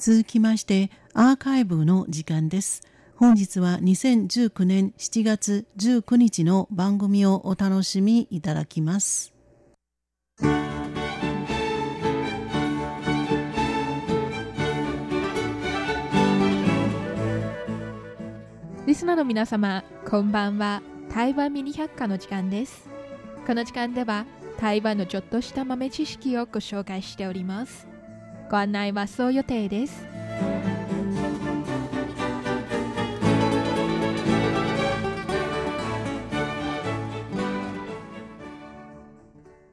続きましてアーカイブの時間です本日は2019年7月19日の番組をお楽しみいただきますリスナーの皆様、こんばんは。台湾ミニ百科の時間です。この時間では、台湾のちょっとした豆知識をご紹介しております。ご案内はそう予定です。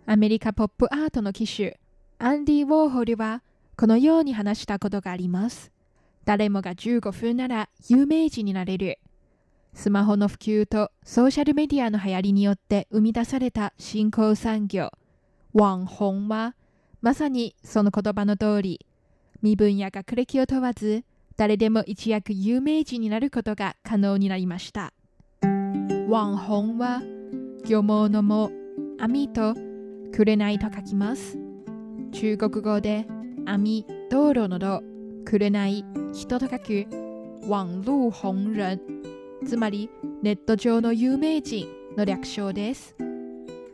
アメリカポップアートの騎手、アンディ・ウォーホルは、このように話したことがあります。誰もが15分なら有名人になれる。スマホの普及とソーシャルメディアの流行りによって生み出された新興産業、ワンホンは、まさにその言葉の通り、身分や学歴を問わず、誰でも一躍有名人になることが可能になりました。ワンホンは、漁網の網、網と、紅と書きます。中国語で、網、道路の道、紅、人と書く、網路紅人。つまりネット上の有名人の略称です。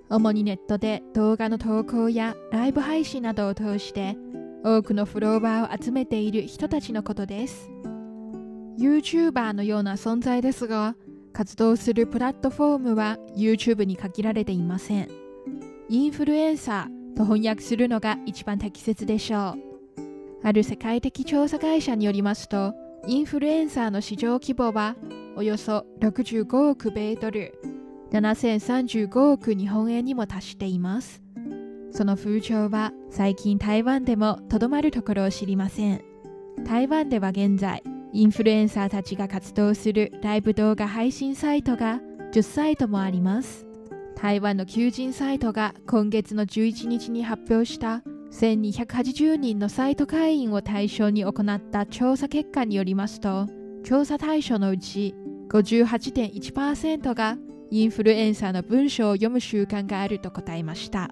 主にネットで動画の投稿やライブ配信などを通して多くのフォロワーを集めている人たちのことです。YouTuber のような存在ですが、活動するプラットフォームは YouTube に限られていません。インフルエンサーと翻訳するのが一番適切でしょう。ある世界的調査会社によりますと、インフルエンサーの市場規模はおよそ65億米ドル、7035億日本円にも達しています。その風潮は最近台湾でもとどまるところを知りません。台湾では現在、インフルエンサーたちが活動するライブ動画配信サイトが10サイトもあります。台湾の求人サイトが今月の11日に発表した1280人のサイト会員を対象に行った調査結果によりますと、調査対象のうち58.1%がインフルエンサーの文章を読む習慣があると答えました。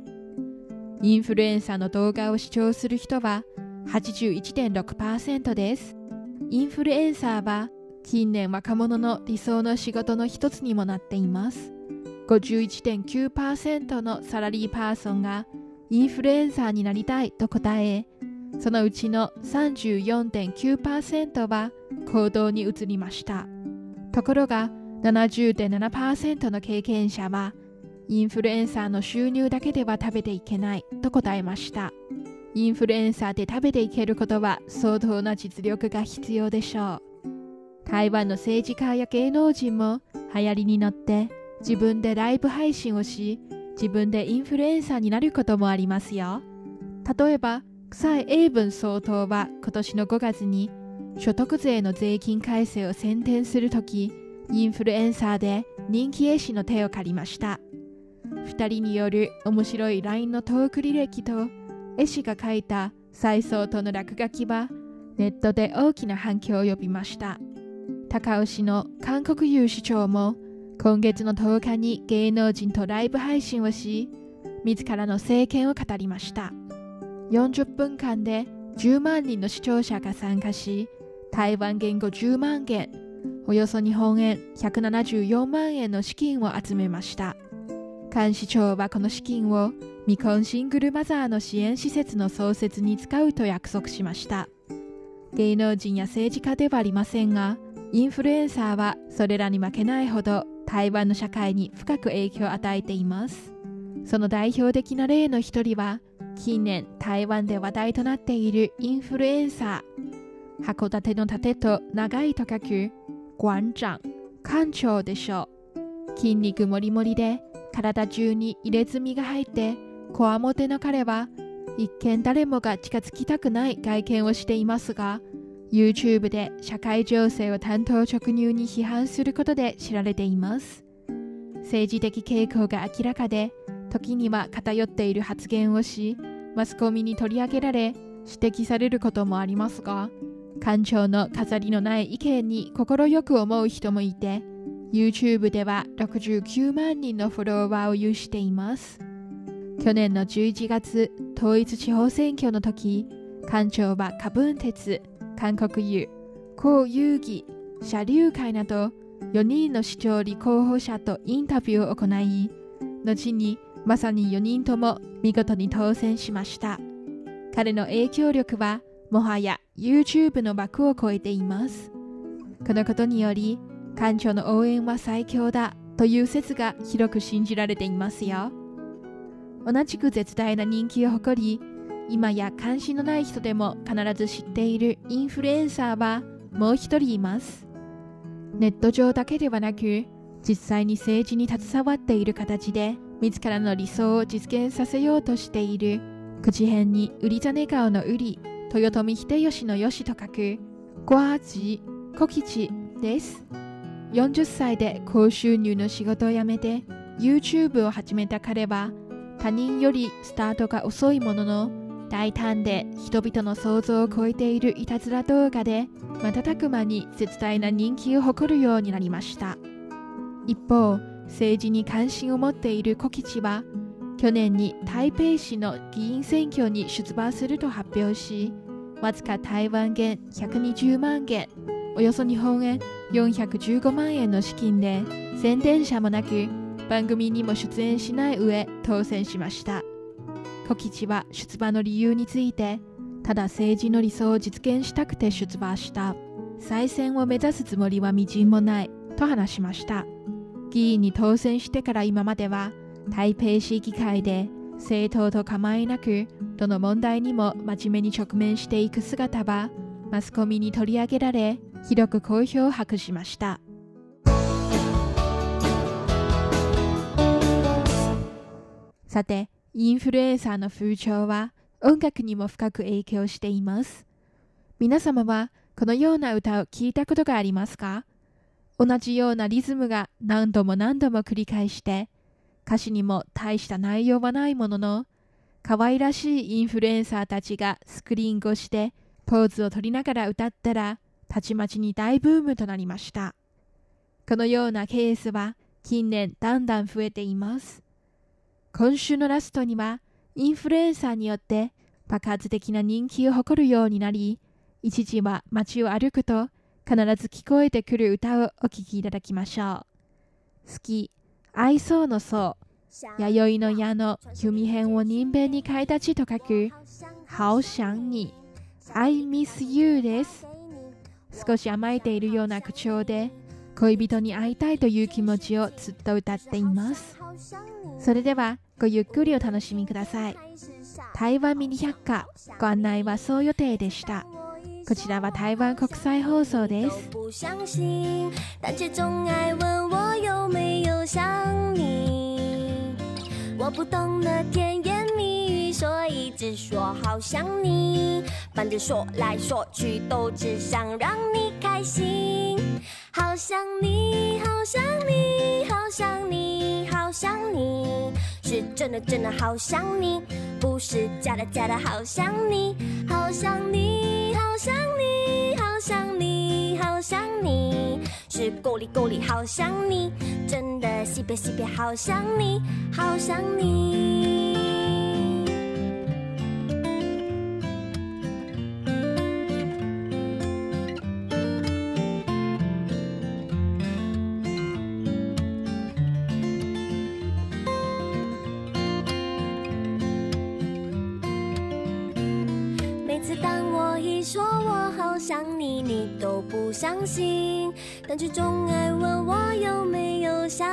インフルエンサーの動画を視聴する人は81.6%です。インフルエンサーは近年若者の理想の仕事の一つにもなっています。51.9%のサラリーパーソンがインフルエンサーになりたいと答え、そのうちの34.9%は行動に移りました。ところが70.7%の経験者はインフルエンサーの収入だけでは食べていけないと答えました。インフルエンサーで食べていけることは相当な実力が必要でしょう。台湾の政治家や芸能人も流行りに乗って自分でライブ配信をし自分でインフルエンサーになることもありますよ。例えば、蔡英文総統は今年の5月に所得税の税金改正を宣伝するとき、インフルエンサーで人気絵師の手を借りました。2人による面白い LINE のトーク履歴と絵師が書いた蔡総統の落書きはネットで大きな反響を呼びました。高尾市の韓国有市長も今月の10日に芸能人とライブ配信をし、自らの政見を語りました。40分間で10万人の視聴者が参加し、台湾言語10万元、およそ日本円174万円の資金を集めました。監視庁はこの資金を未婚シングルマザーの支援施設の創設に使うと約束しました。芸能人や政治家ではありませんが、インフルエンサーはそれらに負けないほど台湾の社会に深く影響を与えています。その代表的な例の一人は、近年台湾で話題となっているインフルエンサー。函館の盾と長いと書く、館長、館長でしょう。筋肉もりもりで、体中に入れ墨が入って、こわもての彼は、一見誰もが近づきたくない外見をしていますが、YouTube で社会情勢を担当直入に批判することで知られています。政治的傾向が明らかで、時には偏っている発言をし、マスコミに取り上げられ、指摘されることもありますが、官庁の飾りのない意見に快く思う人もいて、YouTube では69万人のフォロワーを有しています。去年の11月、統一地方選挙の時、官庁はカブン鉄、韓国瑜、江遊義、社流会など4人の市長立候補者とインタビューを行い、後にまさに4人とも見事に当選しました。彼の影響力はもはや YouTube の枠を超えています。このことにより、館長の応援は最強だという説が広く信じられていますよ。同じく絶大な人気を誇り、今や関心のない人でも必ず知っているインフルエンサーはもう一人います。ネット上だけではなく、実際に政治に携わっている形で、自らの理想を実現させようとしている、口辺に売り種顔の売り、豊臣秀吉の吉と書く、小味、小吉です。40歳で高収入の仕事を辞めて YouTube を始めた彼は他人よりスタートが遅いものの大胆で人々の想像を超えているいたずら動画で瞬く間に絶大な人気を誇るようになりました一方政治に関心を持っている小吉は去年に台北市の議員選挙に出馬すると発表しわずか台湾元120万元およそ日本円415万円の資金で宣伝者もなく番組にも出演しない上当選しました。小吉は出馬の理由についてただ政治の理想を実現したくて出馬した。再選を目指すつもりはみじんもないと話しました。議員に当選してから今までは台北市議会で政党と構いなくどの問題にも真面目に直面していく姿はマスコミに取り上げられ広く好評を博しました。さてインフルエンサーの風潮は音楽にも深く影響しています。皆様はこのような歌を聞いたことがありますか？同じようなリズムが何度も何度も繰り返して歌詞にも大した内容はないものの可愛らしいインフルエンサーたちがスクリーン越しでポーズを取りながら歌ったらたちまちに大ブームとなりました。このようなケースは近年だんだん増えています。今週のラストにはインフルエンサーによって爆発的な人気を誇るようになり、一時は街を歩くと必ず聞こえてくる歌をお聴きいただきましょう。好き、愛想の層、弥生の矢の弓辺を人弁に変えたちと書く、好想你、I miss you です。少し甘えているような口調で恋人に会いたいという気持ちをずっと歌っています。それではごゆっくりお楽しみください。台湾ミニ百科ご案内はそう予定でした。こちらは台湾国際放送です我不懂得甜言蜜语，所以只说好想你。反正说来说去都只想让你开心。好想你，好想你，好想你，好想你，是真的真的好想你，不是假的假的好想你。好想你，好想你，好想你，好想你，是够力够力好想你，真的西北西北好想你，好想你。想你，你都不相信，但却总爱问我有没有想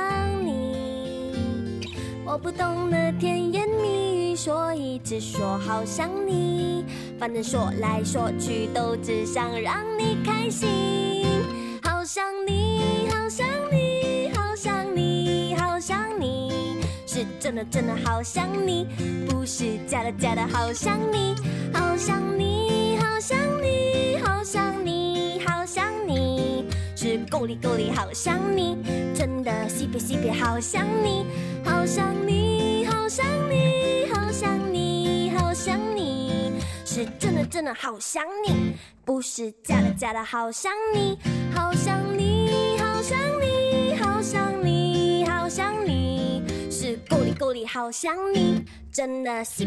你。我不懂得甜言蜜语，所以只说好想你。反正说来说去都只想让你开心。好想你，好想你，好想你，好想你，是真的真的好想你，不是假的假的好想你，好想你。想你，好想你，好想你，是够力够力好想你，真的西北西北好想你，好想你，好想你，好想你，好想你，是真的真的好想你，不是假的假的好想你，好想你，好想你，好想你，好想你，是够力够力好想你，真的西